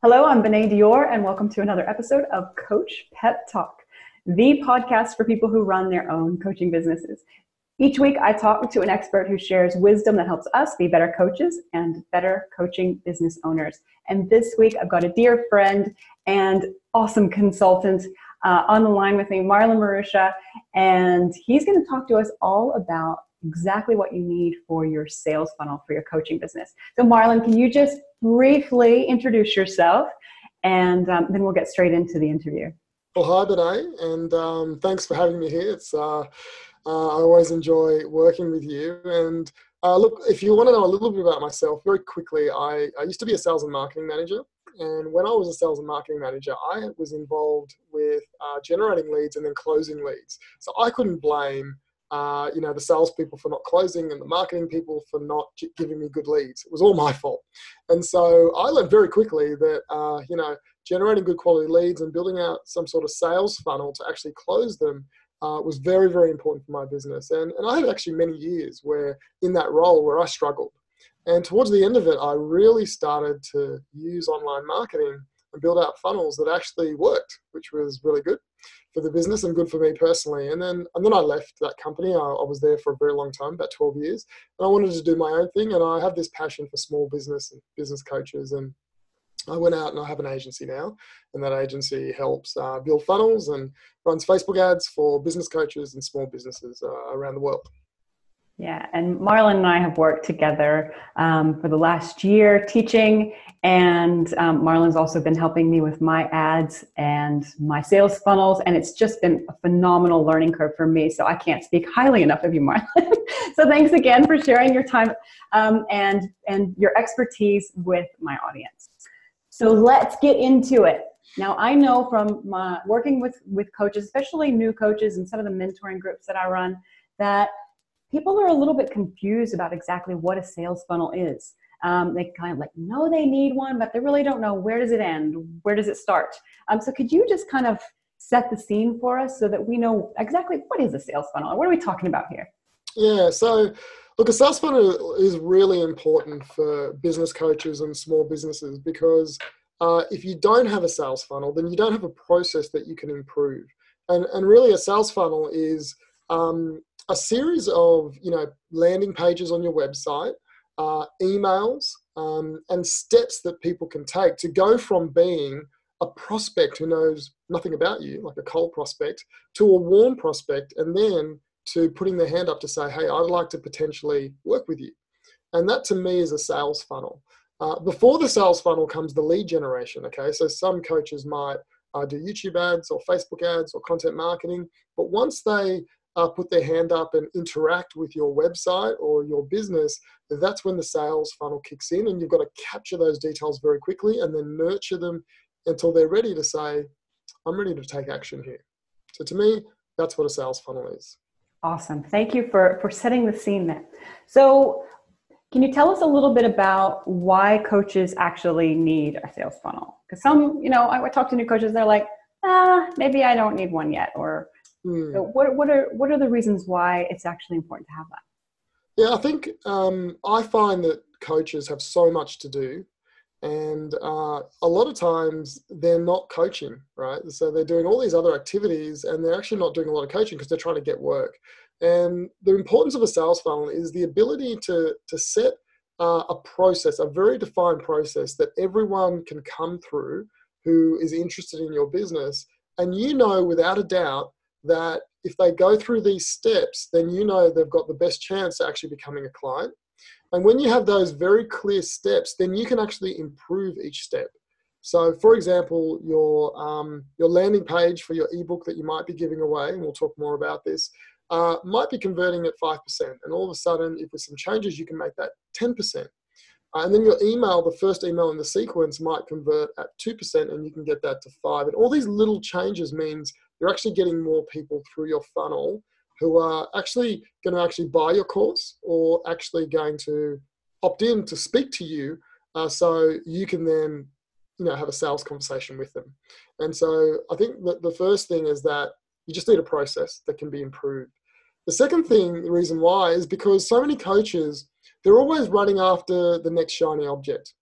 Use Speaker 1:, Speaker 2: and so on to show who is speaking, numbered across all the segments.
Speaker 1: Hello, I'm Benet Dior, and welcome to another episode of Coach Pep Talk, the podcast for people who run their own coaching businesses. Each week, I talk to an expert who shares wisdom that helps us be better coaches and better coaching business owners. And this week, I've got a dear friend and awesome consultant uh, on the line with me, Marlon Marusha, and he's going to talk to us all about exactly what you need for your sales funnel for your coaching business. So, Marlon, can you just briefly introduce yourself and um, then we'll get straight into the interview?
Speaker 2: Well, hi, Benet, and um, thanks for having me here. It's uh, uh, I always enjoy working with you. And uh, look, if you want to know a little bit about myself, very quickly, I, I used to be a sales and marketing manager. And when I was a sales and marketing manager, I was involved with uh, generating leads and then closing leads. So I couldn't blame uh, you know, the salespeople for not closing and the marketing people for not giving me good leads. It was all my fault. And so I learned very quickly that, uh, you know, generating good quality leads and building out some sort of sales funnel to actually close them uh, was very, very important for my business. And, and I had actually many years where in that role where I struggled. And towards the end of it, I really started to use online marketing and build out funnels that actually worked, which was really good for the business and good for me personally. And then and then I left that company. I, I, was there for a very long time, about 12 years. And I wanted to do my own thing. And I have this passion for small business and business coaches. And I went out and I have an agency now. And that agency helps uh, build funnels and runs Facebook ads for business coaches and small businesses uh, around the world.
Speaker 1: Yeah, and Marlon and I have worked together um, for the last year teaching, and um, Marlon's also been helping me with my ads and my sales funnels, and it's just been a phenomenal learning curve for me. So I can't speak highly enough of you, Marlon. so thanks again for sharing your time um, and and your expertise with my audience. So let's get into it. Now I know from my working with with coaches, especially new coaches, and some of the mentoring groups that I run, that people are a little bit confused about exactly what a sales funnel is. Um, they kind of like know they need one, but they really don't know where does it end, where does it start. Um, so could you just kind of set the scene for us so that we know exactly what is a sales funnel and what are we talking about here?
Speaker 2: Yeah, so look, a sales funnel is really important for business coaches and small businesses because uh, if you don't have a sales funnel, then you don't have a process that you can improve. And, and really, a sales funnel is um, a series of you know landing pages on your website, uh, emails, um, and steps that people can take to go from being a prospect who knows nothing about you, like a cold prospect, to a warm prospect, and then to putting their hand up to say, "Hey, I'd like to potentially work with you," and that to me is a sales funnel. Uh, before the sales funnel comes the lead generation. Okay, so some coaches might uh, do YouTube ads or Facebook ads or content marketing, but once they uh, put their hand up and interact with your website or your business, that's when the sales funnel kicks in. And you've got to capture those details very quickly and then nurture them until they're ready to say, I'm ready to take action here. So to me, that's what a sales funnel is.
Speaker 1: Awesome. Thank you for, for setting the scene there. So, can you tell us a little bit about why coaches actually need a sales funnel? Because some, you know, I talk to new coaches, they're like, ah, maybe I don't need one yet, or Mm. So what, what are what are the reasons why it's actually important to have that?
Speaker 2: Yeah, I think um, I find that coaches have so much to do, and uh, a lot of times they're not coaching, right? So they're doing all these other activities, and they're actually not doing a lot of coaching because they're trying to get work. And the importance of a sales funnel is the ability to to set uh, a process, a very defined process that everyone can come through who is interested in your business, and you know without a doubt that if they go through these steps, then you know they've got the best chance of actually becoming a client. And when you have those very clear steps, then you can actually improve each step. So, for example, your um, your landing page for your ebook that you might be giving away, and we'll talk more about this, uh, might be converting at five percent, and all of a sudden, if with some changes, you can make that ten percent. Uh, and then your email, the first email in the sequence, might convert at two percent, and you can get that to five. And all these little changes means you're actually getting more people through your funnel who are actually going to actually buy your course or actually going to opt in to speak to you uh, so you can then you know have a sales conversation with them. And so i think that the first thing is that you just need a process that can be improved. The second thing the reason why is because so many coaches they're always running after the next shiny object.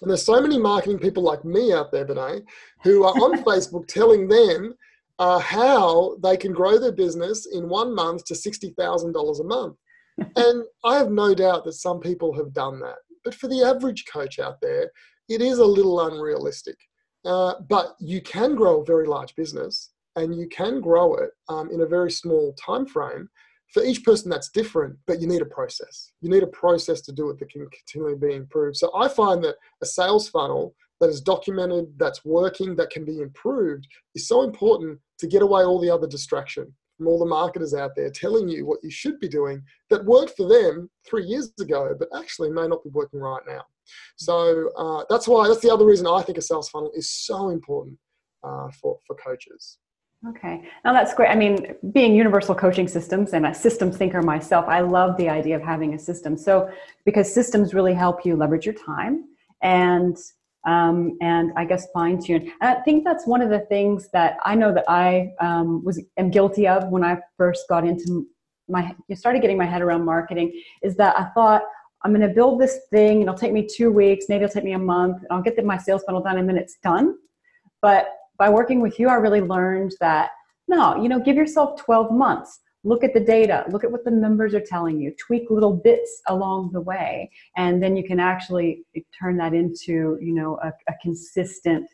Speaker 2: And there's so many marketing people like me out there, today who are on Facebook telling them uh, how they can grow their business in one month to $60,000 a month. and I have no doubt that some people have done that. But for the average coach out there, it is a little unrealistic. Uh, but you can grow a very large business and you can grow it um, in a very small time frame for each person that's different but you need a process you need a process to do it that can continually be improved so i find that a sales funnel that is documented that's working that can be improved is so important to get away all the other distraction from all the marketers out there telling you what you should be doing that worked for them three years ago but actually may not be working right now so uh, that's why that's the other reason i think a sales funnel is so important uh, for, for coaches
Speaker 1: Okay, now that's great. I mean, being universal coaching systems and a system thinker myself, I love the idea of having a system. So, because systems really help you leverage your time and um, and I guess fine tune. And I think that's one of the things that I know that I um, was am guilty of when I first got into my started getting my head around marketing. Is that I thought I'm going to build this thing, and it'll take me two weeks, maybe it'll take me a month, and I'll get my sales funnel done, and then it's done. But by working with you, I really learned that no, you know, give yourself 12 months. Look at the data, look at what the numbers are telling you, tweak little bits along the way, and then you can actually turn that into, you know, a, a consistent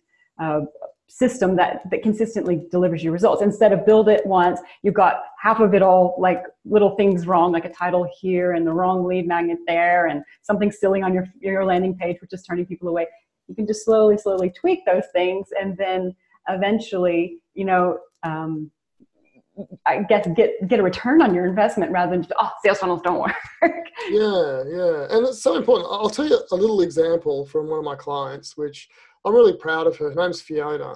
Speaker 1: uh, system that, that consistently delivers you results. Instead of build it once, you've got half of it all like little things wrong, like a title here and the wrong lead magnet there, and something silly on your, your landing page, which is turning people away. You can just slowly, slowly tweak those things and then eventually, you know, um, I guess get get a return on your investment rather than just oh sales funnels don't work.
Speaker 2: yeah, yeah, and it's so important. I'll tell you a little example from one of my clients, which I'm really proud of her. Her name's Fiona,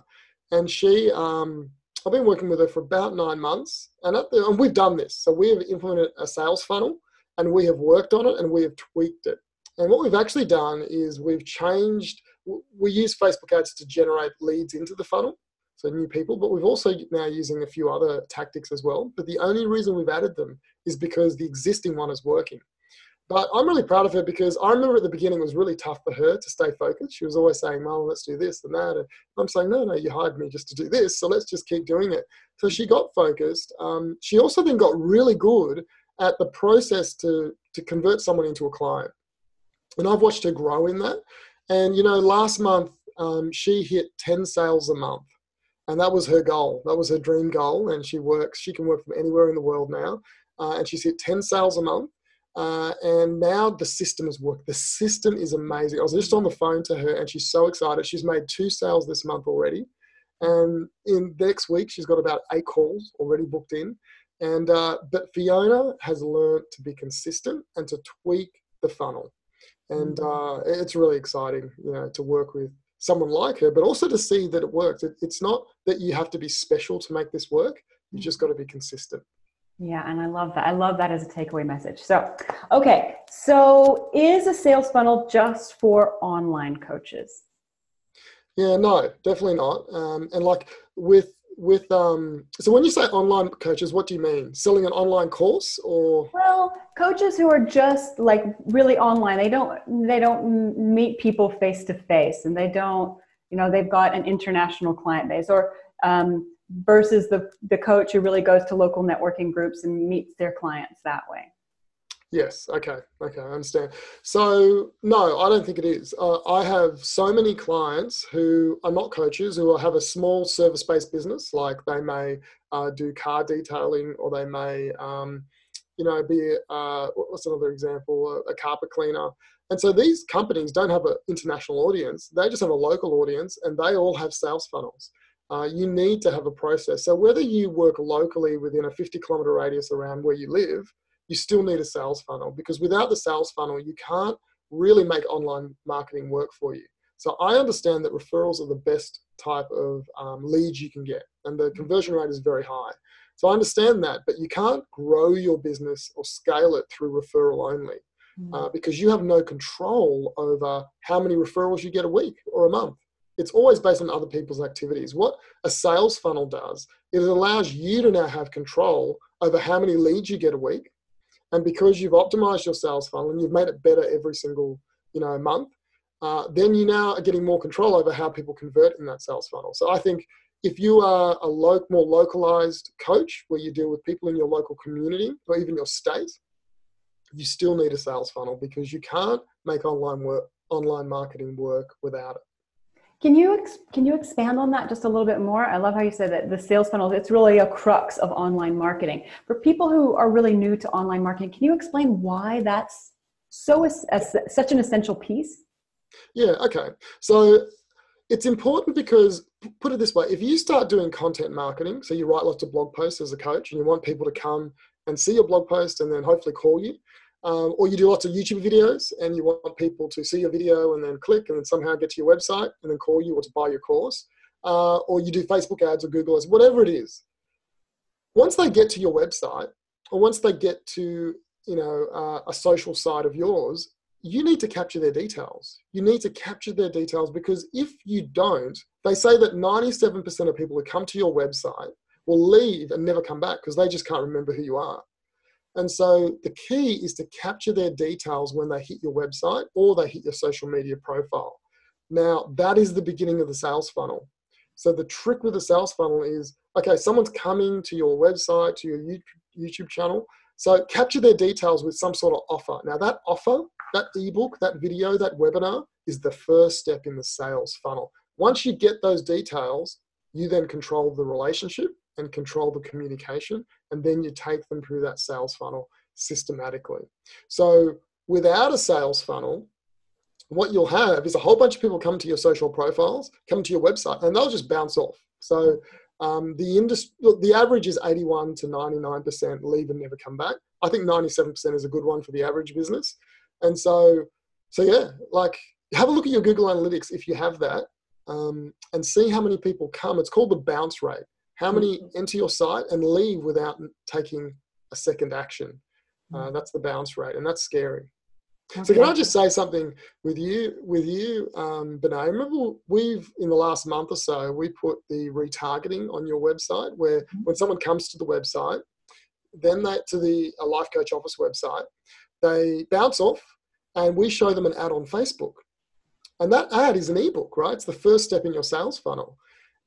Speaker 2: and she um, I've been working with her for about nine months, and at the and we've done this. So we have implemented a sales funnel, and we have worked on it, and we have tweaked it. And what we've actually done is we've changed. We use Facebook ads to generate leads into the funnel so new people, but we've also now using a few other tactics as well. But the only reason we've added them is because the existing one is working. But I'm really proud of her because I remember at the beginning it was really tough for her to stay focused. She was always saying, "Well, let's do this and that," and I'm saying, "No, no, you hired me just to do this, so let's just keep doing it." So she got focused. Um, she also then got really good at the process to to convert someone into a client, and I've watched her grow in that. And you know, last month um, she hit 10 sales a month and that was her goal. That was her dream goal, and she works. She can work from anywhere in the world now, uh, and she's hit ten sales a month. Uh, and now the system has worked. The system is amazing. I was just on the phone to her, and she's so excited. She's made two sales this month already, and in next week she's got about eight calls already booked in. And uh, but Fiona has learned to be consistent and to tweak the funnel, and mm. uh, it's really exciting, you know, to work with someone like her, but also to see that it works. It, it's not that you have to be special to make this work. You just got to be consistent.
Speaker 1: Yeah, and I love that. I love that as a takeaway message. So, okay, so is a sales funnel just for online coaches?
Speaker 2: Yeah, no, definitely not. Um, and like with with um so when you say online coaches what do you mean? Selling an online course or?
Speaker 1: Well coaches who are just like really online they don't they don't meet people face to face and they don't you know they've got an international client base or um, versus the the coach who really goes to local networking groups and meets their clients that way
Speaker 2: Yes. Okay. Okay. I understand. So no, I don't think it is. Uh, I have so many clients who are not coaches who have a small service-based business, like they may uh, do car detailing, or they may, um, you know, be uh, what's another example? A, a carpet cleaner. And so these companies don't have an international audience; they just have a local audience, and they all have sales funnels. Uh, you need to have a process. So whether you work locally within a 50 kilometer radius around where you live you still need a sales funnel because without the sales funnel, you can't really make online marketing work for you. So I understand that referrals are the best type of um, leads you can get, and the conversion rate is very high. So I understand that, but you can't grow your business or scale it through referral only mm. uh, because you have no control over how many referrals you get a week or a month. It's always based on other people's activities. What a sales funnel does, it allows you to now have control over how many leads you get a week and because you've optimized your sales funnel and you've made it better every single you know month, uh, then you now are getting more control over how people convert in that sales funnel. So I think if you are a lo- more localized coach where you deal with people in your local community or even your state, you still need a sales funnel because you can't make online work, online marketing work without it.
Speaker 1: Can you ex- can you expand on that just a little bit more? I love how you said that the sales funnel it's really a crux of online marketing. For people who are really new to online marketing, can you explain why that's so as, as such an essential piece?
Speaker 2: Yeah, okay. So it's important because put it this way, if you start doing content marketing, so you write lots of blog posts as a coach and you want people to come and see your blog post and then hopefully call you, um, or you do lots of YouTube videos and you want people to see your video and then click and then somehow get to your website and then call you or to buy your course, uh, or you do Facebook ads or Google ads, whatever it is. Once they get to your website, or once they get to you know uh, a social side of yours, you need to capture their details. You need to capture their details because if you don't, they say that 97% of people who come to your website will leave and never come back because they just can't remember who you are. And so the key is to capture their details when they hit your website or they hit your social media profile. Now, that is the beginning of the sales funnel. So the trick with the sales funnel is okay, someone's coming to your website, to your YouTube channel. So capture their details with some sort of offer. Now, that offer, that ebook, that video, that webinar is the first step in the sales funnel. Once you get those details, you then control the relationship and control the communication, and then you take them through that sales funnel systematically. So without a sales funnel, what you'll have is a whole bunch of people come to your social profiles, come to your website, and they'll just bounce off. So um, the industry, the average is 81 to 99% leave and never come back. I think 97% is a good one for the average business. And so, so yeah, like have a look at your Google Analytics if you have that, um, and see how many people come. It's called the bounce rate how many enter your site and leave without taking a second action? Uh, mm. that's the bounce rate, and that's scary. Okay. So can I just say something with you, with you, um, Benay? Remember, we've in the last month or so, we put the retargeting on your website, where mm-hmm. when someone comes to the website, then they to the a life coach office website, they bounce off, and we show them an ad on Facebook, and that ad is an ebook, right? It's the first step in your sales funnel.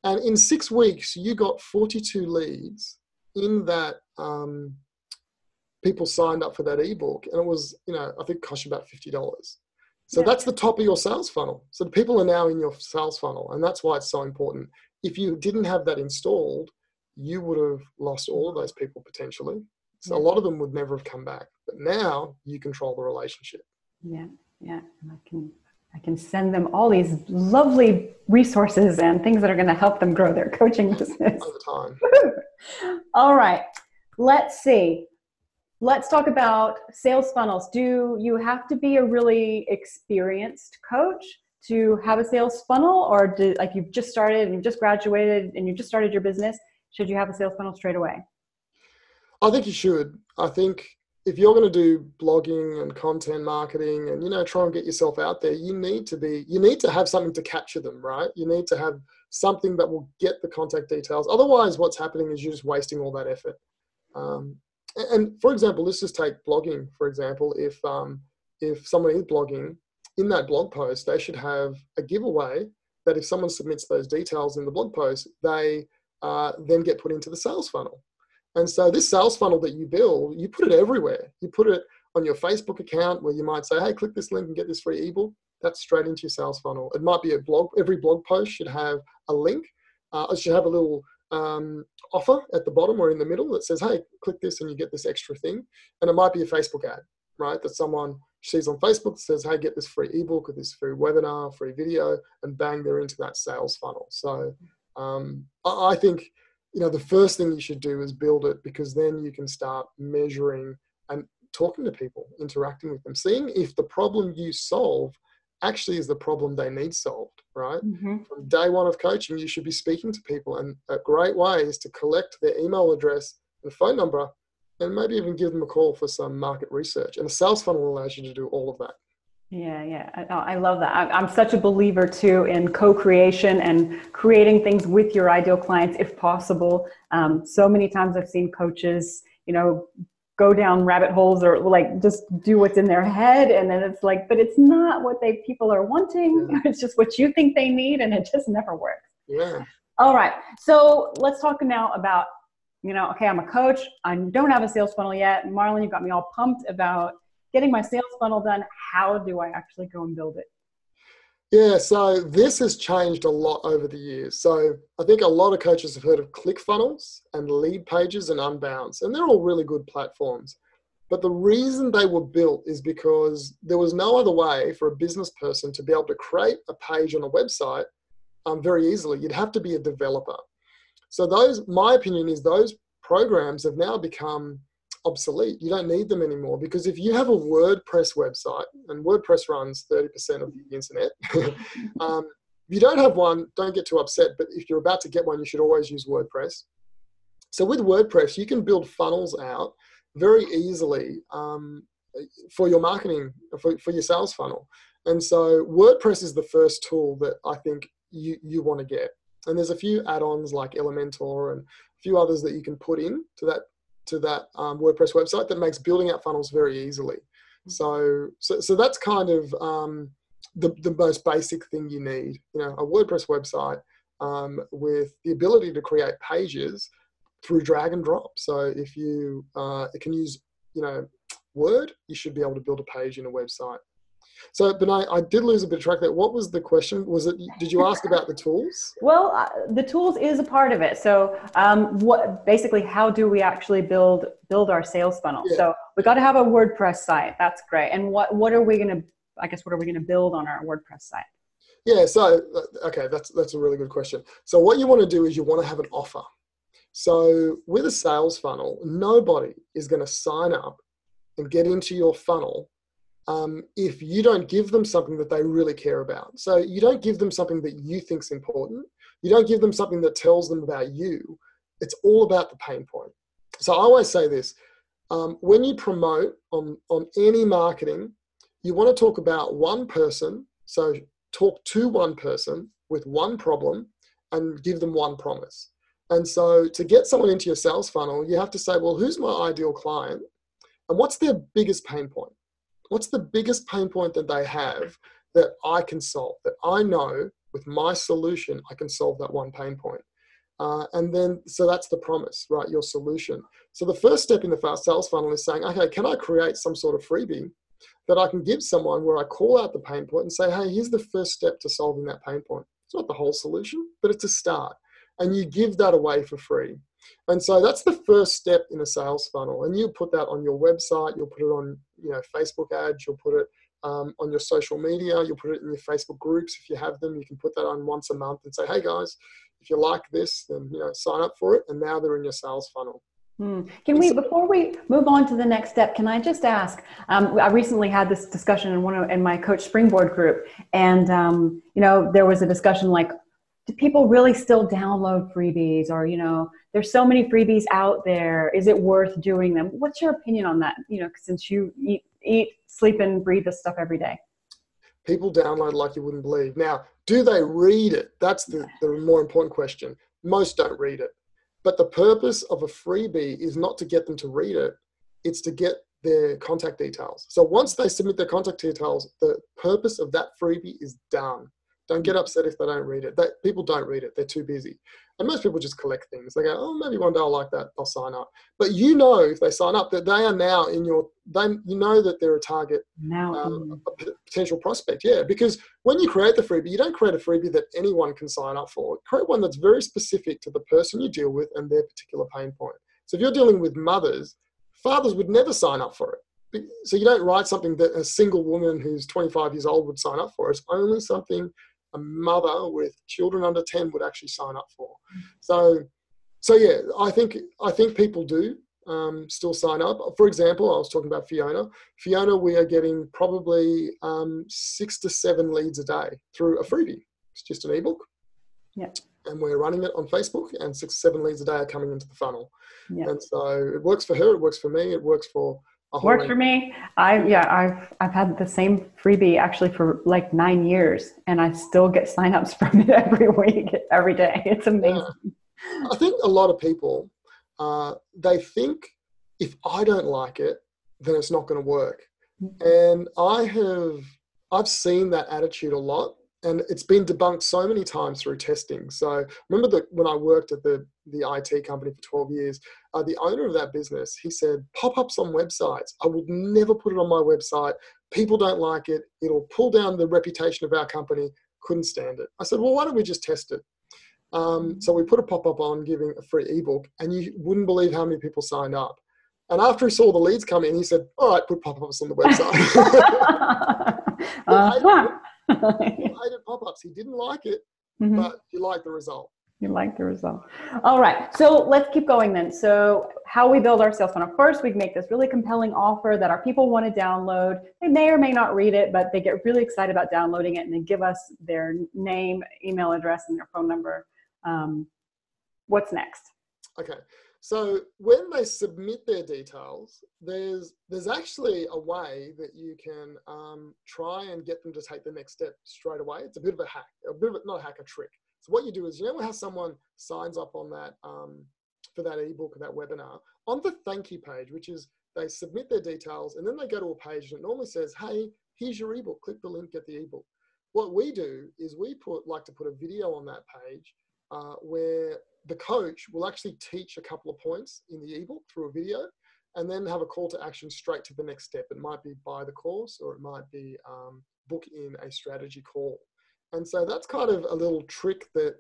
Speaker 2: And in six weeks, you got 42 leads in that um, people signed up for that ebook. And it was, you know, I think cost you about $50. So yeah. that's the top of your sales funnel. So the people are now in your sales funnel. And that's why it's so important. If you didn't have that installed, you would have lost all of those people potentially. So yeah. a lot of them would never have come back. But now you control the relationship.
Speaker 1: Yeah, yeah. And I can I can send them all these lovely resources and things that are going to help them grow their coaching business.
Speaker 2: All the
Speaker 1: time. all right. Let's see. Let's talk about sales funnels. Do you have to be a really experienced coach to have a sales funnel, or do, like you've just started and you've just graduated and you've just started your business? Should you have a sales funnel straight away?
Speaker 2: I think you should. I think if you're going to do blogging and content marketing and you know try and get yourself out there you need to be you need to have something to capture them right? You need to have something that will get the contact details. Otherwise what's happening is you're just wasting all that effort. Um, and for example let's just take blogging for example. If um, if someone is blogging in that blog post they should have a giveaway that if someone submits those details in the blog post they uh, then get put into the sales funnel and so this sales funnel that you build, you put it everywhere. You put it on your Facebook account where you might say, hey, click this link and get this free ebook. That's straight into your sales funnel. It might be a blog. Every blog post should have a link. Uh, it should have a little um, offer at the bottom or in the middle that says, hey, click this and you get this extra thing. And it might be a Facebook ad, right? That someone sees on Facebook says, hey, get this free ebook or this free webinar, free video, and bang, they're into that sales funnel. So um, I, I think you know the first thing you should do is build it because then you can start measuring and talking to people interacting with them seeing if the problem you solve actually is the problem they need solved right mm-hmm. from day one of coaching you should be speaking to people and a great way is to collect their email address and phone number and maybe even give them a call for some market research and the sales funnel allows you to do all of that
Speaker 1: yeah, yeah, I, I love that. I'm such a believer too in co-creation and creating things with your ideal clients if possible. Um, so many times I've seen coaches, you know, go down rabbit holes or like just do what's in their head and then it's like but it's not what they people are wanting. Yeah. it's just what you think they need and it just never works.
Speaker 2: Yeah.
Speaker 1: All right. So let's talk now about you know okay i'm a coach. I don't have a sales funnel yet. Marlon you got me all pumped about getting my sales funnel done how do i actually go and build it
Speaker 2: yeah, so this has changed a lot over the years. So I think a lot of coaches have heard of ClickFunnels and Lead Pages and Unbounce, and they're all really good platforms. But the reason they were built is because there was no other way for a business person to be able to create a page on a website um, very easily. You'd have to be a developer. So those, my opinion is those programs have now become obsolete. You don't need them anymore because if you have a WordPress website and WordPress runs 30% of the internet, um, if you don't have one, don't get too upset. But if you're about to get one, you should always use WordPress. So with WordPress, you can build funnels out very easily um, for your marketing, for, for your sales funnel. And so WordPress is the first tool that I think you, you want to get. And there's a few add-ons like Elementor and a few others that you can put in to that to that um, WordPress website that makes building out funnels very easily. Mm. So, so, so that's kind of um, the, the most basic thing you need. You know, a WordPress website um, with the ability to create pages through drag and drop. So if you uh, can use, you know, Word, you should be able to build a page in a website. So, I, I did lose a bit of track there. What was the question? Was it? Did you ask about the tools?
Speaker 1: Well, uh, the tools is a part of it. So, um, what basically, how do we actually build build our sales funnel? Yeah. So, we got to have a WordPress site. That's great. And what what are we going to? I guess what are we going to build on our WordPress site?
Speaker 2: Yeah. So, uh, okay, that's that's a really good question. So, what you want to do is you want to have an offer. So, with a sales funnel, nobody is going to sign up and get into your funnel um, if you don't give them something that they really care about. So you don't give them something that you think's important. You don't give them something that tells them about you. It's all about the pain point. So I always say this: um, when you promote on on any marketing, you want to talk about one person. So talk to one person with one problem and give them one promise. And so to get someone into your sales funnel, you have to say, well, who's my ideal client? And what's their biggest pain point? What's the biggest pain point that they have that I can solve, that I know with my solution, I can solve that one pain point. Uh, and then, so that's the promise, right? Your solution. So the first step in the fast sales funnel is saying, okay, can I create some sort of freebie that I can give someone where I call out the pain point and say, hey, here's the first step to solving that pain point. It's not the whole solution, but it's a start. And you give that away for free. And so that's the first step in a sales funnel. And you put that on your website, you'll put it on you know Facebook ads, you'll put it um, on your social media, you'll put it in your Facebook groups if you have them. You can put that on once a month and say, hey guys, if you like this, then you know sign up for it. And now they're in your sales funnel.
Speaker 1: Hmm. Can we, before we move on to the next step, can I just ask? Um, I recently had this discussion in one of, in my Coach Springboard group, and um, you know there was a discussion like, do people really still download freebies? Or you know there's so many freebies out there. Is it worth doing them? What's your opinion on that you know since you eat, eat sleep and breathe this stuff every day?
Speaker 2: People download like you wouldn't believe. Now do they read it? That's the, the more important question. Most don't read it. But the purpose of a freebie is not to get them to read it. It's to get their contact details. So once they submit their contact details the purpose of that freebie is done don't get upset if they don't read it. That people don't read it; they're too busy. And most people just collect things. They go, "Oh, maybe one day I'll like that. I'll sign up." But you know, if they sign up, that they are now in your. They, you know that they're a target,
Speaker 1: now
Speaker 2: um, a potential prospect. Yeah, because when you create the freebie, you don't create a freebie that anyone can sign up for. Create one that's very specific to the person you deal with and their particular pain point. So if you're dealing with mothers, fathers would never sign up for it. So you don't write something that a single woman who's 25 years old would sign up for. It's only something a mother with children under 10 would actually sign up for. So, so yeah, I think I think people do um, still sign up. For example, I was talking about Fiona. Fiona, we are getting probably um, six to seven leads a day through a freebie. It's just an ebook.
Speaker 1: Yeah.
Speaker 2: And we're running it on Facebook, and six, seven leads a day are coming into the funnel.
Speaker 1: Yeah.
Speaker 2: And so it works for her, it works for me, it works for
Speaker 1: Works for me. I yeah, I've I've had the same freebie actually for like nine years, and I still get signups from it every week, every day. It's amazing.
Speaker 2: Yeah. I think a lot of people uh, they think if I don't like it, then it's not going to work. And I have I've seen that attitude a lot and it's been debunked so many times through testing. So remember that when I worked at the the IT company for 12 years, uh, the owner of that business, he said, pop-ups on websites. I would never put it on my website. People don't like it. It'll pull down the reputation of our company. Couldn't stand it. I said, well, why don't we just test it? Um, so we put a pop-up on giving a free ebook, and you wouldn't believe how many people signed up. And after he saw the leads come in, he said, "All right, put pop-ups on the website." uh-huh. I hated pop-ups. He didn't like it, mm-hmm. but he liked the result.
Speaker 1: You like the result. All right. So let's keep going then. So how we build our sales funnel. First, we make this really compelling offer that our people want to download. They may or may not read it, but they get really excited about downloading it and they give us their name, email address, and their phone number. Um, what's next?
Speaker 2: Okay. So when they submit their details, there's there's actually a way that you can um, try and get them to take the next step straight away. It's a bit of a hack, a bit of a, not a hack, a trick. So what you do is, you know how someone signs up on that um, for that ebook or that webinar on the thank you page, which is they submit their details and then they go to a page and it normally says, "Hey, here's your ebook. Click the link, get the ebook." What we do is we put like to put a video on that page uh, where the coach will actually teach a couple of points in the ebook through a video and then have a call to action straight to the next step. It might be buy the course or it might be um, book in a strategy call. And so that's kind of a little trick that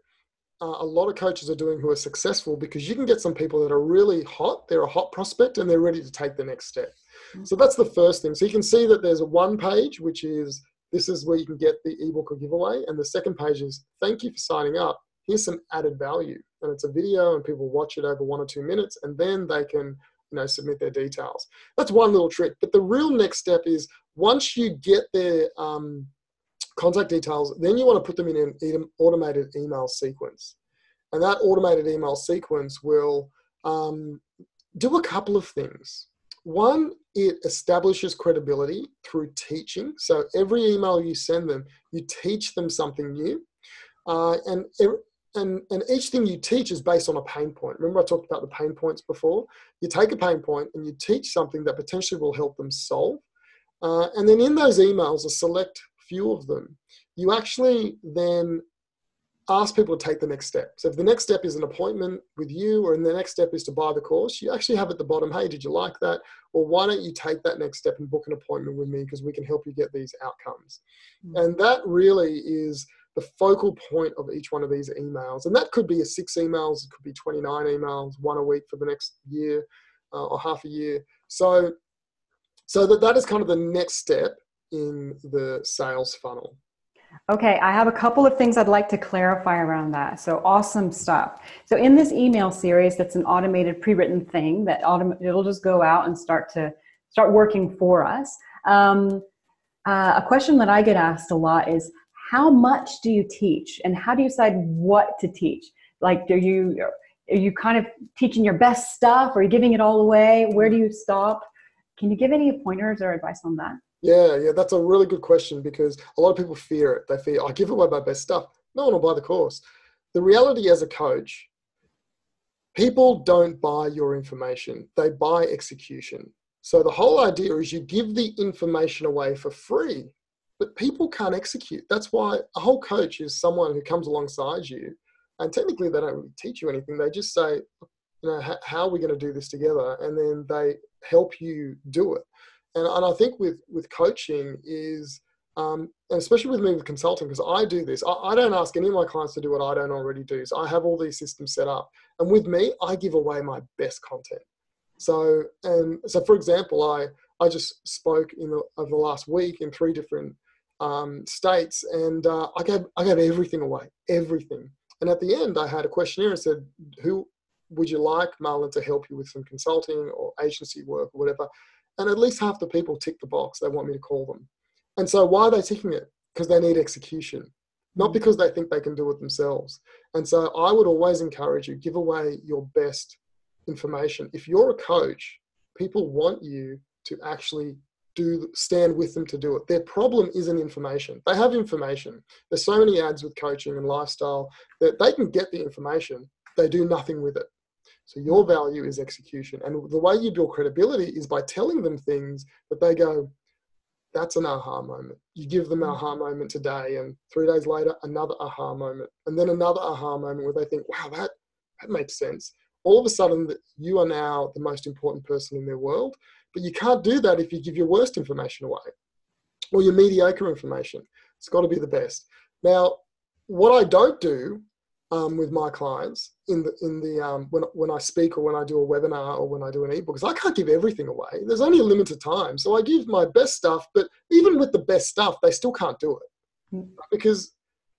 Speaker 2: uh, a lot of coaches are doing who are successful because you can get some people that are really hot, they're a hot prospect and they're ready to take the next step. Mm-hmm. So that's the first thing. So you can see that there's a one page, which is this is where you can get the ebook or giveaway. And the second page is thank you for signing up here's some added value. And it's a video and people watch it over one or two minutes and then they can you know submit their details. That's one little trick but the real next step is once you get their um, contact details then you want to put them in an automated email sequence. And that automated email sequence will um, do a couple of things. One it establishes credibility through teaching. So every email you send them you teach them something new. Uh, and and, and each thing you teach is based on a pain point. Remember, I talked about the pain points before? You take a pain point and you teach something that potentially will help them solve. Uh, and then in those emails, a select few of them, you actually then ask people to take the next step. So if the next step is an appointment with you, or the next step is to buy the course, you actually have at the bottom, hey, did you like that? Or why don't you take that next step and book an appointment with me because we can help you get these outcomes. Mm-hmm. And that really is the focal point of each one of these emails. And that could be a six emails, it could be 29 emails, one a week for the next year uh, or half a year. So, so that, that is kind of the next step in the sales funnel.
Speaker 1: Okay, I have a couple of things I'd like to clarify around that. So awesome stuff. So in this email series, that's an automated pre-written thing that autom- it'll just go out and start to start working for us. Um, uh, a question that I get asked a lot is, how much do you teach and how do you decide what to teach? Like do you are you kind of teaching your best stuff? Or are you giving it all away? Where do you stop? Can you give any pointers or advice on that?
Speaker 2: Yeah yeah that's a really good question because a lot of people fear it. They fear i give away my best stuff. No one will buy the course. The reality as a coach people don't buy your information. They buy execution. So the whole idea is you give the information away for free but people can't execute. That's why a whole coach is someone who comes alongside you, and technically they don't really teach you anything. They just say, you know, how are we going to do this together, and then they help you do it. And, and I think with with coaching is, um, and especially with me with consulting, because I do this. I, I don't ask any of my clients to do what I don't already do. So I have all these systems set up, and with me, I give away my best content. So and so, for example, I I just spoke in the, over the last week in three different um, states, and uh, I gave I gave everything away, everything. And at the end, I had a questionnaire and said, "Who would you like Marlon to help you with some consulting or agency work or whatever?" And at least half the people tick the box. They want me to call them. And so, why are they ticking it? Because they need execution, not because they think they can do it themselves. And so, I would always encourage you give away your best information. If you're a coach, people want you to actually do stand with them to do it. Their problem isn't information. They have information. There's so many ads with coaching and lifestyle that they can get the information. They do nothing with it. So your value is execution. And the way you build credibility is by telling them things that they go, that's an aha moment. You give them an mm. aha moment today, and three days later, another aha moment, and then another aha moment where they think, wow, that, that makes sense. All of a sudden, that you are now the most important person in their world. But you can't do that if you give your worst information away or your mediocre information. It's got to be the best. Now, what I don't do um, with my clients in the in the um, when when I speak or when I do a webinar or when I do an ebook, because I can't give everything away. There's only a limited time, so I give my best stuff. But even with the best stuff, they still can't do it mm. because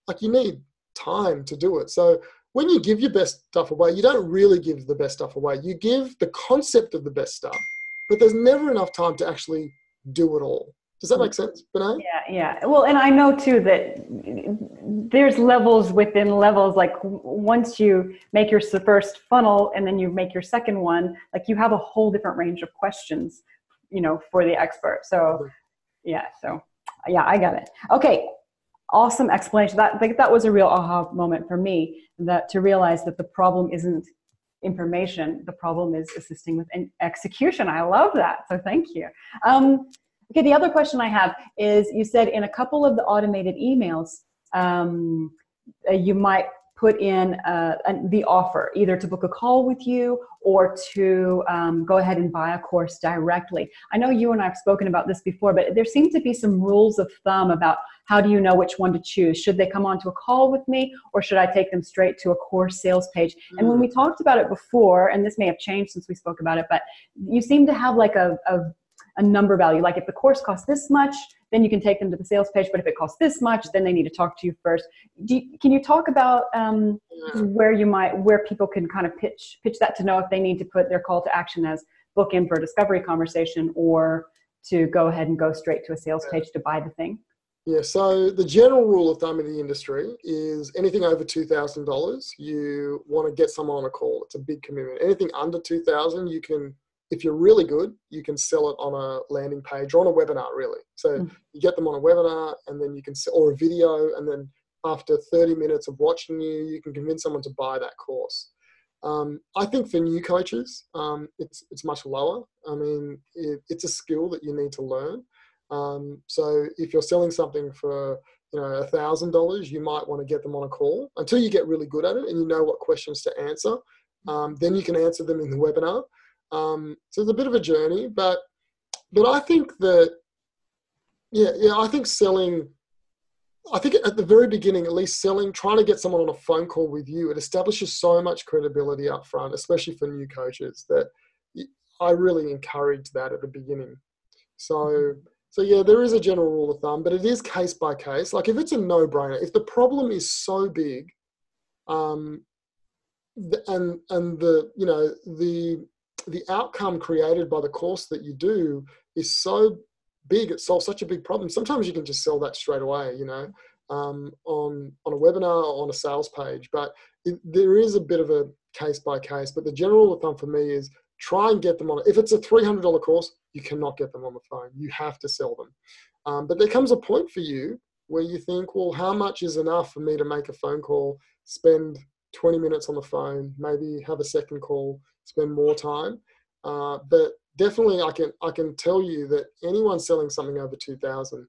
Speaker 2: like you need time to do it. So when you give your best stuff away, you don't really give the best stuff away. You give the concept of the best stuff, but there's never enough time to actually do it all. Does that make mm-hmm. sense, Benay?
Speaker 1: Yeah, yeah. Well, and I know too that there's levels within levels. Like once you make your first funnel and then you make your second one, like you have a whole different range of questions, you know, for the expert. So, mm-hmm. yeah. So, yeah, I got it. Okay, awesome explanation. That like, that was a real aha moment for me. That to realize that the problem isn't information, the problem is assisting with execution. I love that. So, thank you. Um, Okay, the other question I have is you said in a couple of the automated emails, um, uh, you might put in uh, the offer either to book a call with you or to um, go ahead and buy a course directly. I know you and I have spoken about this before, but there seem to be some rules of thumb about how do you know which one to choose? Should they come onto a call with me or should I take them straight to a course sales page? And when we mm. talked about it before, and this may have changed since we spoke about it, but you seem to have like a, a a number value. Like if the course costs this much, then you can take them to the sales page. But if it costs this much, then they need to talk to you first. You, can you talk about um, where you might, where people can kind of pitch pitch that to know if they need to put their call to action as book in for a discovery conversation or to go ahead and go straight to a sales page to buy the thing?
Speaker 2: Yeah, so the general rule of thumb in the industry is anything over two thousand dollars, you want to get someone on a call. It's a big commitment. Anything under two thousand, you can if you're really good, you can sell it on a landing page or on a webinar, really. So mm. you get them on a webinar and then you can sell, or a video, and then after 30 minutes of watching you, you can convince someone to buy that course. Um, I think for new coaches, um, it's it's much lower. I mean, it, it's a skill that you need to learn. Um, so if you're selling something for you know a thousand dollars, you might want to get them on a call until you get really good at it and you know what questions to answer. Um, then you can answer them in the webinar. Um, so it's a bit of a journey, but but I think that yeah, yeah, I think selling. I think at the very beginning, at least selling, trying to get someone on a phone call with you, it establishes so much credibility up front, especially for new coaches. That I really encourage that at the beginning. So, so yeah, there is a general rule of thumb, but it is case by case. Like if it's a no-brainer, if the problem is so big, um, and and the you know the the outcome created by the course that you do is so big it solves such a big problem. Sometimes you can just sell that straight away you know um, on on a webinar or on a sales page but it, there is a bit of a case by case but the general thumb for me is try and get them on if it's a $300 course you cannot get them on the phone you have to sell them. Um, but there comes a point for you where you think well how much is enough for me to make a phone call spend 20 minutes on the phone maybe have a second call spend more time. Uh, but definitely, I can I can tell you that anyone selling something over two thousand,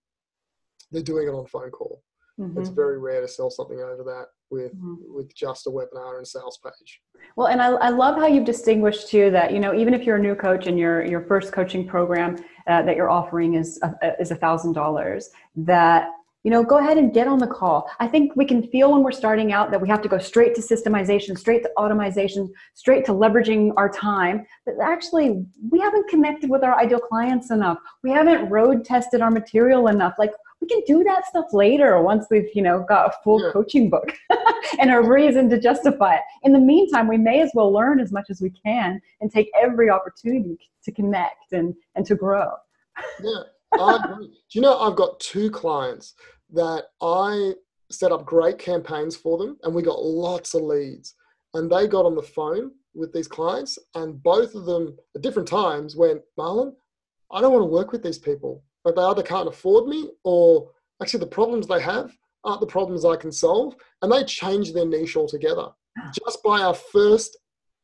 Speaker 2: they're doing it on phone call. Mm-hmm. It's very rare to sell something over that with mm-hmm. with just a webinar and sales page.
Speaker 1: Well, and I, I love how you've distinguished too that you know even if you're a new coach and your your first coaching program uh, that you're offering is a, is a thousand dollars, that you know go ahead and get on the call. I think we can feel when we're starting out that we have to go straight to systemization straight to automation straight to leveraging our time. But actually we haven't connected with our ideal clients enough. We haven't road tested our material enough. Like we can do that stuff later once we've you know got a full yeah. coaching book and a reason to justify it. In the meantime we may as well learn as much as we can and take every opportunity to connect and and to grow.
Speaker 2: Yeah do you know, I've got two clients that I set up great campaigns for them, and we got lots of leads. And they got on the phone with these clients, and both of them at different times went, Marlon, I don't want to work with these people. Like they either can't afford me, or actually the problems they have aren't the problems I can solve. And they changed their niche altogether ah. just by our first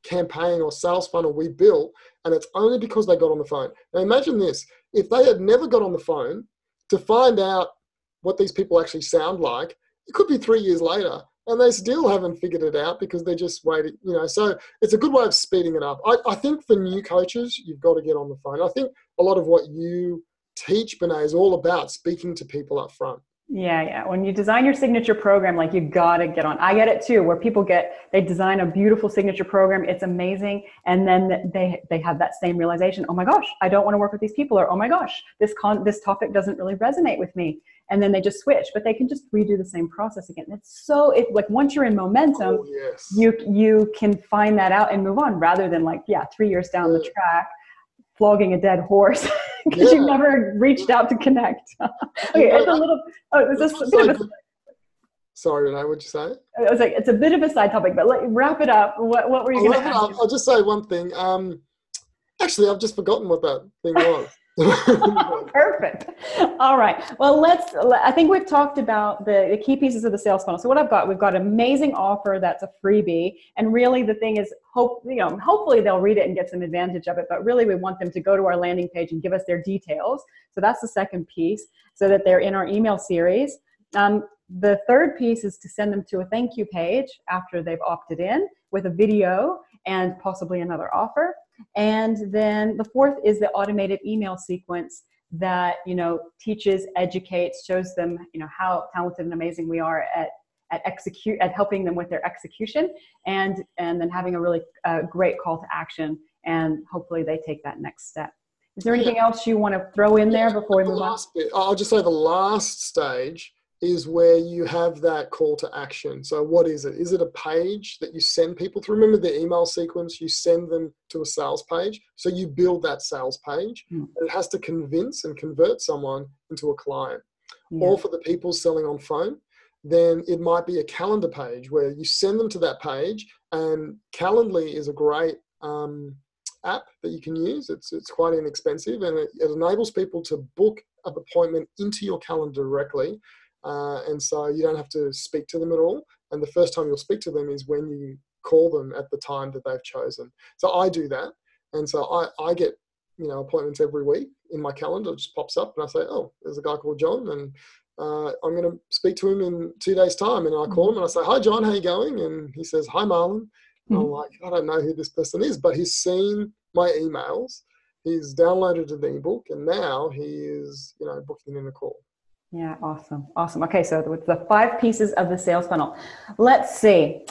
Speaker 2: campaign or sales funnel we built, and it's only because they got on the phone. Now imagine this: if they had never got on the phone to find out what these people actually sound like, it could be three years later, and they still haven't figured it out because they're just waiting. You know, so it's a good way of speeding it up. I, I think for new coaches, you've got to get on the phone. I think a lot of what you teach, Benet, is all about speaking to people up front.
Speaker 1: Yeah, yeah. When you design your signature program, like you gotta get on. I get it too, where people get they design a beautiful signature program, it's amazing, and then they they have that same realization. Oh my gosh, I don't want to work with these people, or oh my gosh, this con this topic doesn't really resonate with me, and then they just switch. But they can just redo the same process again. It's so it like once you're in momentum,
Speaker 2: Oh, yes.
Speaker 1: you you can find that out and move on, rather than like yeah, three years down the track, flogging a dead horse because you never reached out to connect. okay,
Speaker 2: know,
Speaker 1: it's a little. Oh, it's
Speaker 2: It's
Speaker 1: a bit of a
Speaker 2: Sorry, Renee, what'd you say?
Speaker 1: I was like, it's a bit of a side topic, but let, wrap it up. What, what were you going to
Speaker 2: wrap it
Speaker 1: ask?
Speaker 2: up. I'll just say one thing. Um, actually, I've just forgotten what that thing was.
Speaker 1: Perfect. All right. Well, let's. I think we've talked about the, the key pieces of the sales funnel. So what I've got, we've got an amazing offer that's a freebie, and really the thing is, hope you know, hopefully they'll read it and get some advantage of it. But really, we want them to go to our landing page and give us their details. So that's the second piece, so that they're in our email series. Um, the third piece is to send them to a thank you page after they've opted in with a video and possibly another offer. And then the fourth is the automated email sequence that you know teaches, educates, shows them you know how talented and amazing we are at at execute at helping them with their execution, and and then having a really uh, great call to action, and hopefully they take that next step. Is there anything else you want to throw in there before we
Speaker 2: the
Speaker 1: move on?
Speaker 2: bit, I'll just say the last stage is where you have that call to action. So, what is it? Is it a page that you send people through? Remember the email sequence? You send them to a sales page. So, you build that sales page. And it has to convince and convert someone into a client.
Speaker 1: Yeah.
Speaker 2: Or for the people selling on phone, then it might be a calendar page where you send them to that page. And Calendly is a great um, app that you can use. It's it's quite inexpensive and it, it enables people to book an appointment into your calendar directly. Uh, and so you don't have to speak to them at all. And the first time you'll speak to them is when you call them at the time that they've chosen. So I do that. And so I, I get, you know, appointments every week in my calendar. It just pops up and I say, oh, there's a guy called John and uh, I'm going to speak to him in two days time. And I call him and I say, hi, John, how you going? And he says, hi, Marlon. And I'm like, I don't know who this person is, but he's seen my emails. He's downloaded an ebook and now he is, you know, booking in a call.
Speaker 1: Yeah, awesome. Awesome. Okay, so with the five pieces of the sales funnel. Let's see.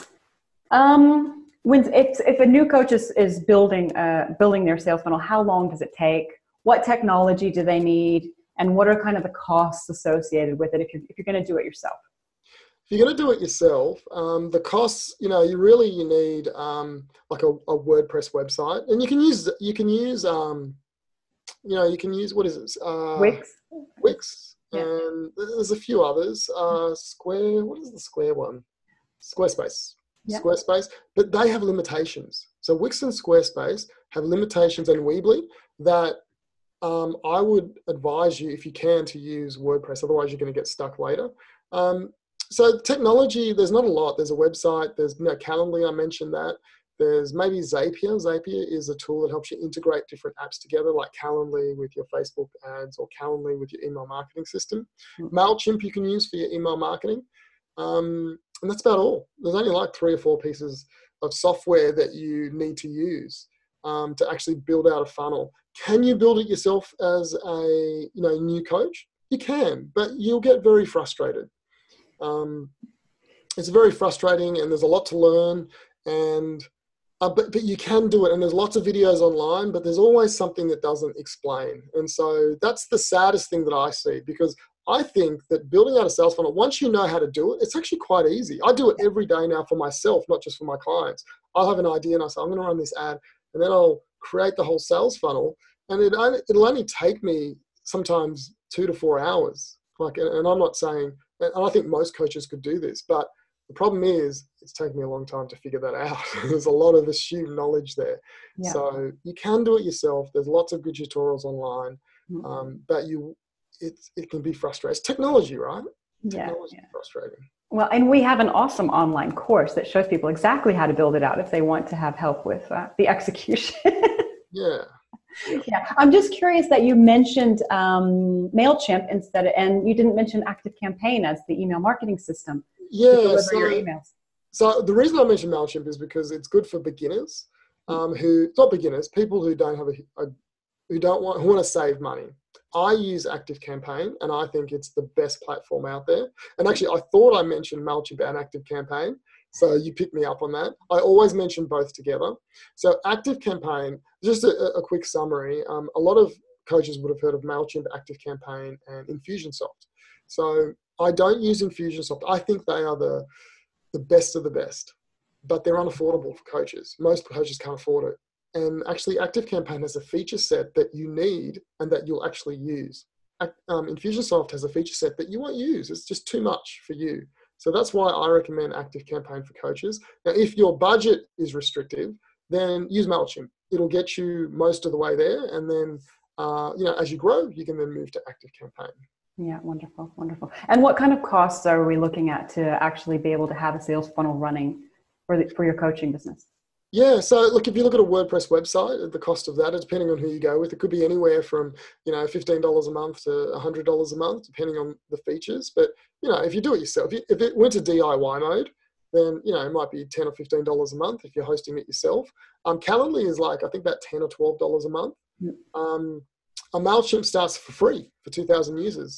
Speaker 1: Um, when if, if a new coach is, is building uh, building their sales funnel, how long does it take? What technology do they need? And what are kind of the costs associated with it if you're, if you're going to do it yourself?
Speaker 2: If you're going to do it yourself, um, the costs, you know, you really you need um, like a, a WordPress website, and you can use you can use um, you know you can use what is it? Uh,
Speaker 1: Wix?
Speaker 2: Wix,
Speaker 1: Yeah.
Speaker 2: and there's a few others. Uh, Square, what is the Square one? Squarespace.
Speaker 1: Yeah.
Speaker 2: Squarespace, but they have limitations. So Wix and Squarespace have limitations, and Weebly that um, I would advise you, if you can, to use WordPress. Otherwise, you're going to get stuck later. Um, so technology, there's not a lot. There's a website. There's you know, Calendly. I mentioned that. There's maybe Zapier. Zapier is a tool that helps you integrate different apps together, like Calendly with your Facebook ads or Calendly with your email marketing system.
Speaker 1: Mhm.
Speaker 2: Mailchimp you can use for your email marketing, um, and that's about all. There's only like three or four pieces of software that you need to use um, to actually build out a funnel. Can you build it yourself as a you know new coach? You can, but you'll get very frustrated. Um, it's very frustrating, and there's a lot to learn. And uh, but but you can do it, and there's lots of videos online. But there's always something that doesn't explain, and so that's the saddest thing that I see because I think that building out a sales funnel, once you know how to do it, it's actually quite easy. I do it every day now for myself, not just for my clients. I'll have an idea and I say, I'm going to run this ad, and then I'll create the whole sales funnel, and it only, it'll only take me sometimes two to four hours. Like, and, and I'm not saying, and I think most coaches could do this, but the problem is it's taken me a long time to figure that out. There's a lot of assumed knowledge there.
Speaker 1: Yeah.
Speaker 2: So you can do it yourself. There's lots of good tutorials online,
Speaker 1: Mhm.
Speaker 2: um, but you it it can be frustrating. It's technology, right?
Speaker 1: yeah.
Speaker 2: Technology
Speaker 1: yeah.
Speaker 2: frustrating.
Speaker 1: Well, and we have an awesome online course that shows people exactly how to build it out if they want to have help with uh, the execution.
Speaker 2: yeah.
Speaker 1: yeah. yeah. I'm just curious that you mentioned um, MailChimp instead of, and you didn't mention Active Campaign as the email marketing system.
Speaker 2: Yeah. So, so, the reason I mentioned MailChimp is because it's good for beginners um, who, not beginners, people who don't have a, a who don't want, who want to save money. I use Active Campaign and I think it's the best platform out there. And actually, I thought I mentioned MailChimp and Active Campaign. So you picked me up on that. I always mention both together. So Active Campaign, just a, a quick summary. Um, a lot of coaches would have heard of MailChimp, Active Campaign, and Infusionsoft. So I don't use Infusionsoft. I think they are the, the best of the best, but they're unaffordable for coaches. Most coaches can't afford it. And actually, Active Campaign has a feature set that you need and that you'll actually use. Um, Infusionsoft has a feature set that you won't use. It's just too much for you. So that's why I recommend Active Campaign for coaches. Now, if your budget is restrictive, then use MailChimp. It'll get you most of the way there. And then, uh, you know, as you grow, you can then move to Active Campaign.
Speaker 1: Yeah, wonderful, wonderful. And what kind of costs are we looking at to actually be able to have a sales funnel running for, the, for your coaching business?
Speaker 2: Yeah, so look, if you look at a WordPress website, the cost of that, depending on who you go with, it could be anywhere from you know fifteen dollars a month to hundred dollars a month, depending on the features. But you know, if you do it yourself, if it went to DIY mode, then you know it might be ten or fifteen dollars a month if you're hosting it yourself. Um, Calendly is like I think about ten or twelve dollars a month. Um, a Mailchimp starts for free for two thousand users.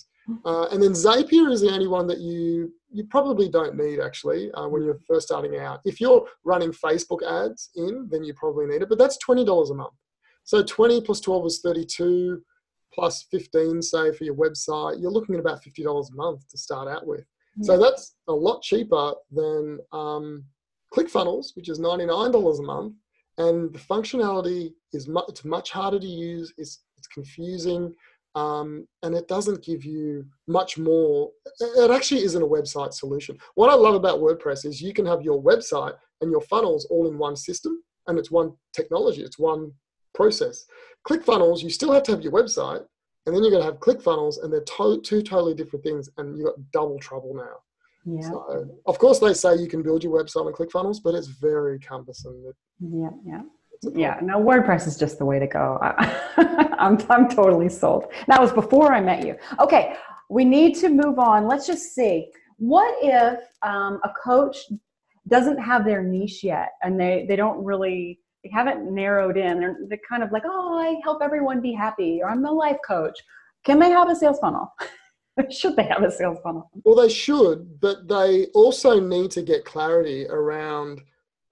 Speaker 2: Uh, and then Zapier is the only one that you you probably don't need actually uh, when you're first starting out. If you're running Facebook ads in, then you probably need it, but that's twenty dollars a month. So twenty plus twelve is thirty-two, plus fifteen, say for your website, you're looking at about fifty dollars a month to start out with. Yeah. So that's a lot cheaper than um, ClickFunnels, which is ninety-nine dollars a month, and the functionality is much, it's much harder to use. It's it's confusing um, and it doesn't give you much more. It actually isn't a website solution. What I love about WordPress is you can have your website and your funnels all in one system, and it's one technology, it's one process. ClickFunnels, you still have to have your website, and then you're going to have ClickFunnels, and they're to- two totally different things, and you've got double trouble now.
Speaker 1: Yeah.
Speaker 2: So, of course, they say you can build your website on ClickFunnels, but it's very cumbersome.
Speaker 1: Yeah, yeah yeah no wordpress is just the way to go. I'm, I'm totally sold. That was before i met you. Okay we need to move on. Let's just see. What if um, a coach doesn't have their niche yet and they, they don't really they haven't narrowed in they're, they're kind of like oh i help everyone be happy or i'm a life coach. Can they have a sales funnel? Should they have a sales funnel?
Speaker 2: Well they should but they also need to get clarity around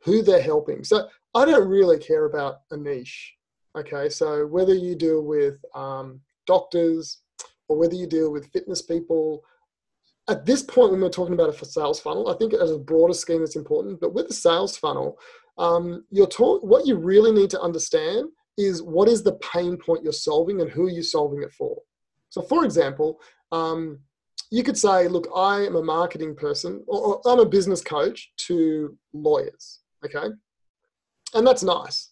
Speaker 2: who they're helping. So I don't really care about a niche. Okay, so whether you deal with um, doctors or whether you deal with fitness people, at this point when we're talking about a sales funnel, I think as a broader scheme it's important. But with the sales funnel, um, you're talk- what you really need to understand is what is the pain point you're solving and who are you solving it for. So, for example, um, you could say, look, I am a marketing person or, or I'm a business coach to lawyers. Okay, and that's nice.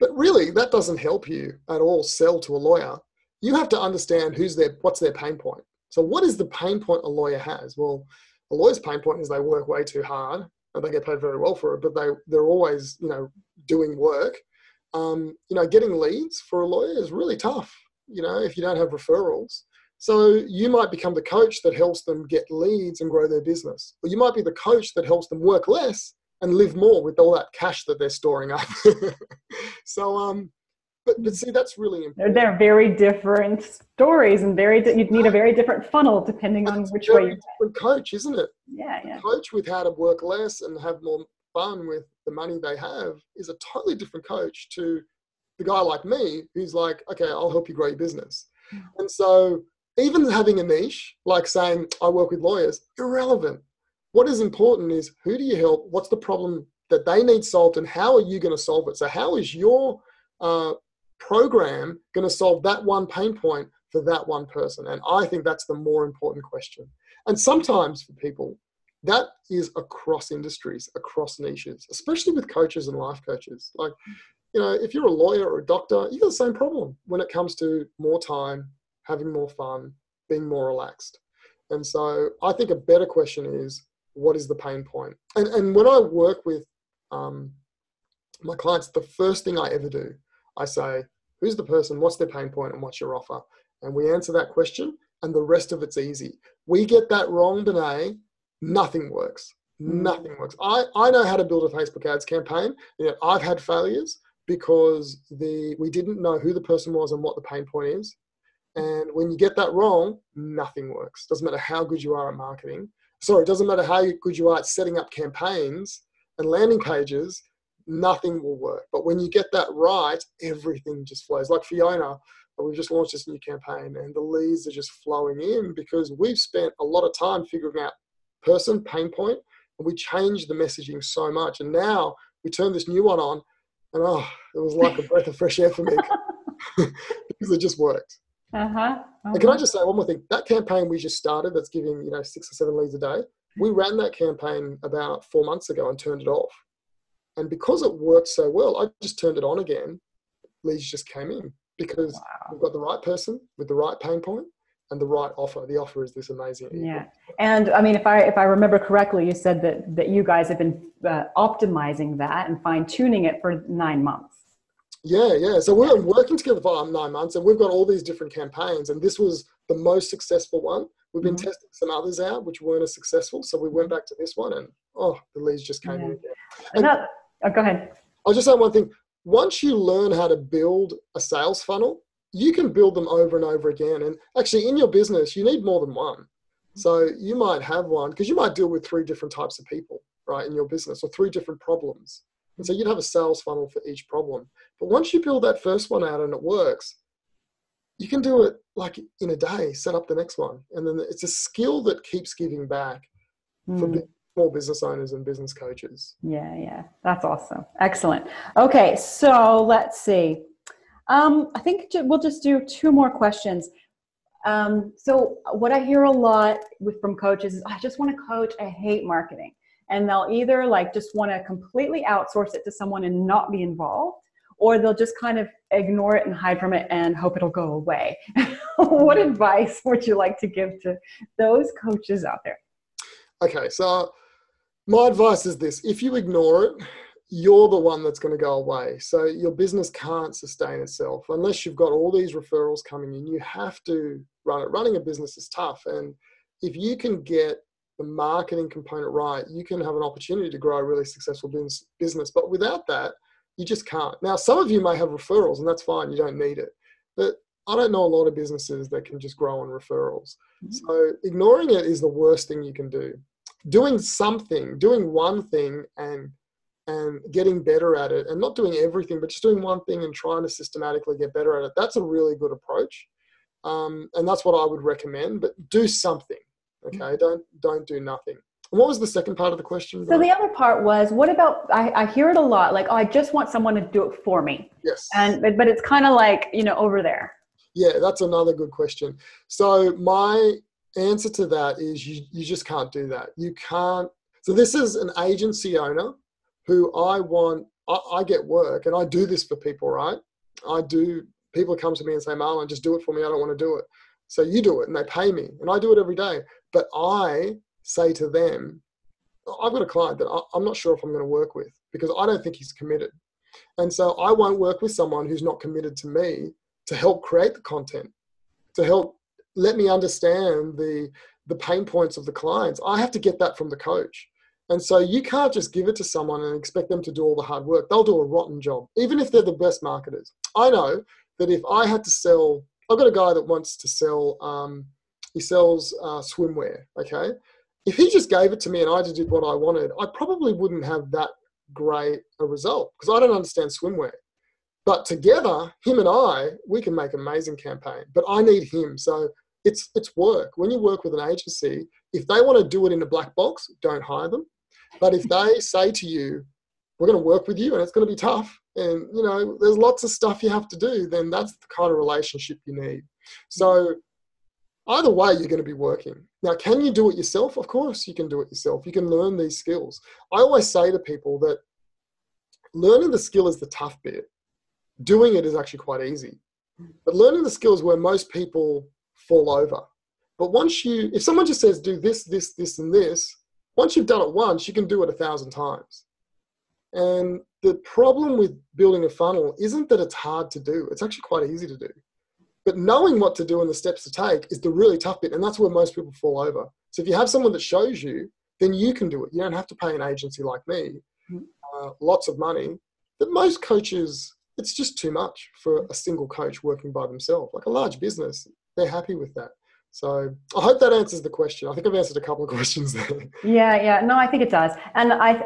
Speaker 2: But really, that doesn't help you at all sell to a lawyer. You have to understand who's their, what's their pain point. So, what is the pain point a lawyer has? Well, a lawyer's pain point is they work way too hard and they get paid very well for it, but they they're always you know doing work. Um, you know, getting leads for a lawyer is really tough. You know, if you don't have referrals. So you might become the coach that helps them get leads and grow their business, or you might be the coach that helps them work less and live more with all that cash that they're storing up. so, um, but, but see, that's really important.
Speaker 1: They're, they're very different stories and very, you'd need a very different funnel depending on which way you
Speaker 2: different coach, isn't it?
Speaker 1: Yeah, yeah.
Speaker 2: coach with how to work less and have more fun with the money they have is a totally different coach to the guy like me who's like, okay, I'll help you grow your business. Mm. And so even having a niche, like saying I work with lawyers, irrelevant what is important is who do you help? What's the problem that they need solved, and how are you going to solve it? So, how is your uh, program going to solve that one pain point for that one person? And I think that's the more important question. And sometimes for people, that is across industries, across niches, especially with coaches and life coaches. Like, you know, if you're a lawyer or a doctor, you got the same problem when it comes to more time, having more fun, being more relaxed. And so I think a better question is what is the pain point. And, and when I work with um, my clients, the first thing I ever do, I say, who's the person, what's their pain point, and what's your offer? And we answer that question, and the rest of it's easy. We get that wrong, Danae, nothing works. Mm. Nothing works. I, I know how to build a Facebook ads campaign. You know, I've had failures because the we didn't know who the person was and what the pain point is. And when you get that wrong, nothing works. Doesn't matter how good you are at marketing. Sorry, it doesn't matter how good you are at setting up campaigns and landing pages, nothing will work. But when you get that right, everything just flows. Like Fiona, we've just launched this new campaign and the leads are just flowing in because we've spent a lot of time figuring out person, pain point, and we changed the messaging so much. And now we turn this new one on and oh, it was like a breath of fresh air for me because it just worked. Uh-huh. uh-huh. Can I just say one more thing? That campaign we just started that's giving, you know, six or seven leads a day, we ran that campaign about four months ago and turned it off. And because it worked so well, I just turned it on again. Leads just came in because wow. we've got the right person with the right pain point and the right offer. The offer is this amazing.
Speaker 1: Yeah, and I mean, if I if I remember correctly, you said that that you guys have been uh, optimizing that and fine tuning it for nine months.
Speaker 2: Yeah, yeah. So we've been working together for nine months, and we've got all these different campaigns, and this was the most successful one. We've been mm-hmm. testing some others out, which weren't as successful, so we went back to this one, and oh, the leads just came yeah. in.
Speaker 1: And that, oh, go ahead.
Speaker 2: I'll just say one thing. Once you learn how to build a sales funnel, you can build them over and over again. And actually, in your business, you need more than one. So you might have one because you might deal with three different types of people, right, in your business or three different problems. And so you'd have a sales funnel for each problem. But once you build that first one out and it works, you can do it like in a day, set up the next one. And then it's a skill that keeps giving back mm. for hmm. small business owners and business coaches.
Speaker 1: Yeah, yeah. That's awesome. Excellent. Okay, so let's see. Um, I think we'll just do two more questions. Um, so what I hear a lot with from coaches is I just want to coach. I hate marketing, and they'll either like just want to completely outsource it to someone and not be involved, or they'll just kind of ignore it and hide from it and hope it'll go away. what advice would you like to give to those coaches out there?
Speaker 2: Okay, so my advice is this: if you ignore it, you're the one that's going to go away. So your business can't sustain itself unless you've got all these referrals coming in. You have to run it. Running a business is tough. And if you can get the marketing component right, you can have an opportunity to grow a really successful business. But without that, you just can't. Now, some of you may have referrals, and that's fine. You don't need it. But I don't know a lot of businesses that can just grow on referrals. Mm-hmm. So ignoring it is the worst thing you can do. Doing something, doing one thing, and and getting better at it and not doing everything but just doing one thing and trying to systematically get better at it that's a really good approach um, and that's what i would recommend but do something okay don't don't do nothing and what was the second part of the question
Speaker 1: so the other part was what about I, I hear it a lot like oh i just want someone to do it for me
Speaker 2: yes
Speaker 1: and but it's kind of like you know over there
Speaker 2: yeah that's another good question so my answer to that is you, you just can't do that you can't so this is an agency owner who I want, I, I, get work and I do this for people, right? I do, people come to me and say, Marlon, just do it for me. I don't want to do it. So you do it and they pay me and I do it every day. But I say to them, I've got a client that I'm not sure if I'm going to work with because I don't think he's committed. And so I won't work with someone who's not committed to me to help create the content, to help let me understand the the pain points of the clients. I have to get that from the coach. And so you can't just give it to someone and expect them to do all the hard work. They'll do a rotten job, even if they're the best marketers. I know that if I had to sell, I've got a guy that wants to sell, um, he sells uh, swimwear, okay? If he just gave it to me and I just did what I wanted, I probably wouldn't have that great a result because I don't understand swimwear. But together, him and I, we can make an amazing campaign. But I need him. So it's it's work. When you work with an agency, if they want to do it in a black box, don't hire them. But if they say to you, we're going to work with you and it's going to be tough and you know there's lots of stuff you have to do then that's the kind of relationship you need so either way you're going to be working. Now can you do it yourself? Of course you can do it yourself. You can learn these skills. I always say to people that learning the skill is the tough bit. Doing it is actually quite easy. But learning the skills where most people fall over. But once you if someone just says do this this this and this once you've done it once, you can do it a thousand times. And the problem with building a funnel isn't that it's hard to do, it's actually quite easy to do. But knowing what to do and the steps to take is the really tough bit. And that's where most people fall over. So if you have someone that shows you, then you can do it. You don't have to pay an agency like me mm-hmm. uh, lots of money. But most coaches, it's just too much for a single coach working by themselves. Like a large business, they're happy with that. So I hope that answers the question. I think I've answered a couple of questions there.
Speaker 1: Yeah, yeah. No, I think it does. And I,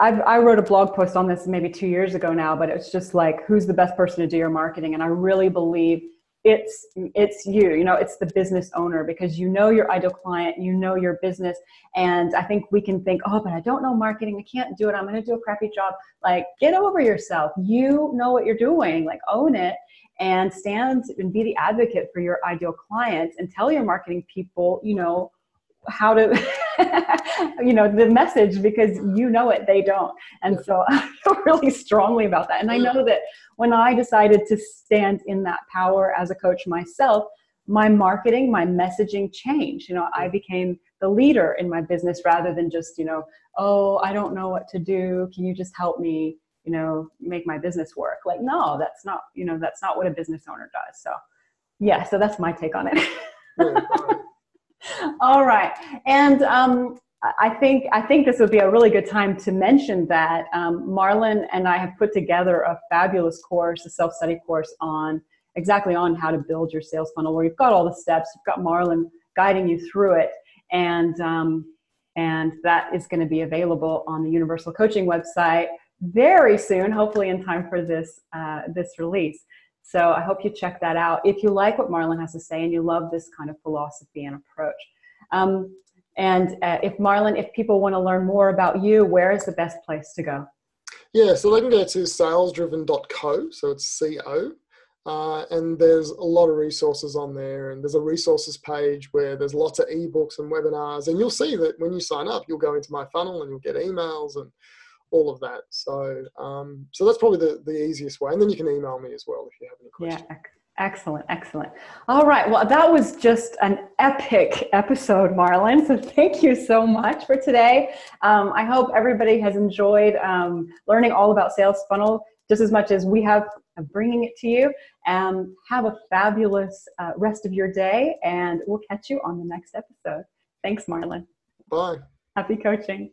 Speaker 1: I, I wrote a blog post on this maybe two years ago now, but it's just like, who's the best person to do your marketing? And I really believe it's it's you you know it's the business owner because you know your ideal client you know your business. And i think we can think oh but i don't know marketing i can't do it i'm going to do a crappy job. Like get over yourself. You know what you're doing like own it and stand and be the advocate for your ideal client and tell your marketing people you know how to you know the message because mm-hmm. you know it they don't. And so i feel really strongly about that. And i mm-hmm. know that when i decided to stand in that power as a coach myself my marketing my messaging changed. You know i mm-hmm. became the leader in my business rather than just you know oh i don't know what to do. Can you just help me you know make my business work? Like no that's not you know that's not what a business owner does. So yeah so that's my take on it all right and um, I think I think this would be a really good time to mention that um, Marlon and I have put together a fabulous course, a self-study course on exactly on how to build your sales funnel, where you've got all the steps, you've got Marlon guiding you through it, and um, and that is going to be available on the Universal Coaching website very soon, hopefully in time for this, uh, this release. So I hope you check that out if you like what Marlon has to say and you love this kind of philosophy and approach. Um, and uh, if Marlon, if people want to learn more about you, where is the best place to go?
Speaker 2: Yeah, so they can go to salesdriven.co, so it's C-O, uh, and there's a lot of resources on there and there's a resources page where there's lots of ebooks and webinars and you'll see that when you sign up you'll go into my funnel and you'll get emails and all of that. So, um, so that's probably the, the easiest way. And then you can email me as well if you have any questions.
Speaker 1: Yeah, excellent, excellent. All right. Well, that was just an epic episode, Marlon. So thank you so much for today. Um, I hope everybody has enjoyed um, learning all about sales funnel just as much as we have bringing it to you. And have a fabulous uh, rest of your day, and we'll catch you on the next episode. Thanks, Marlon.
Speaker 2: Bye.
Speaker 1: Happy coaching.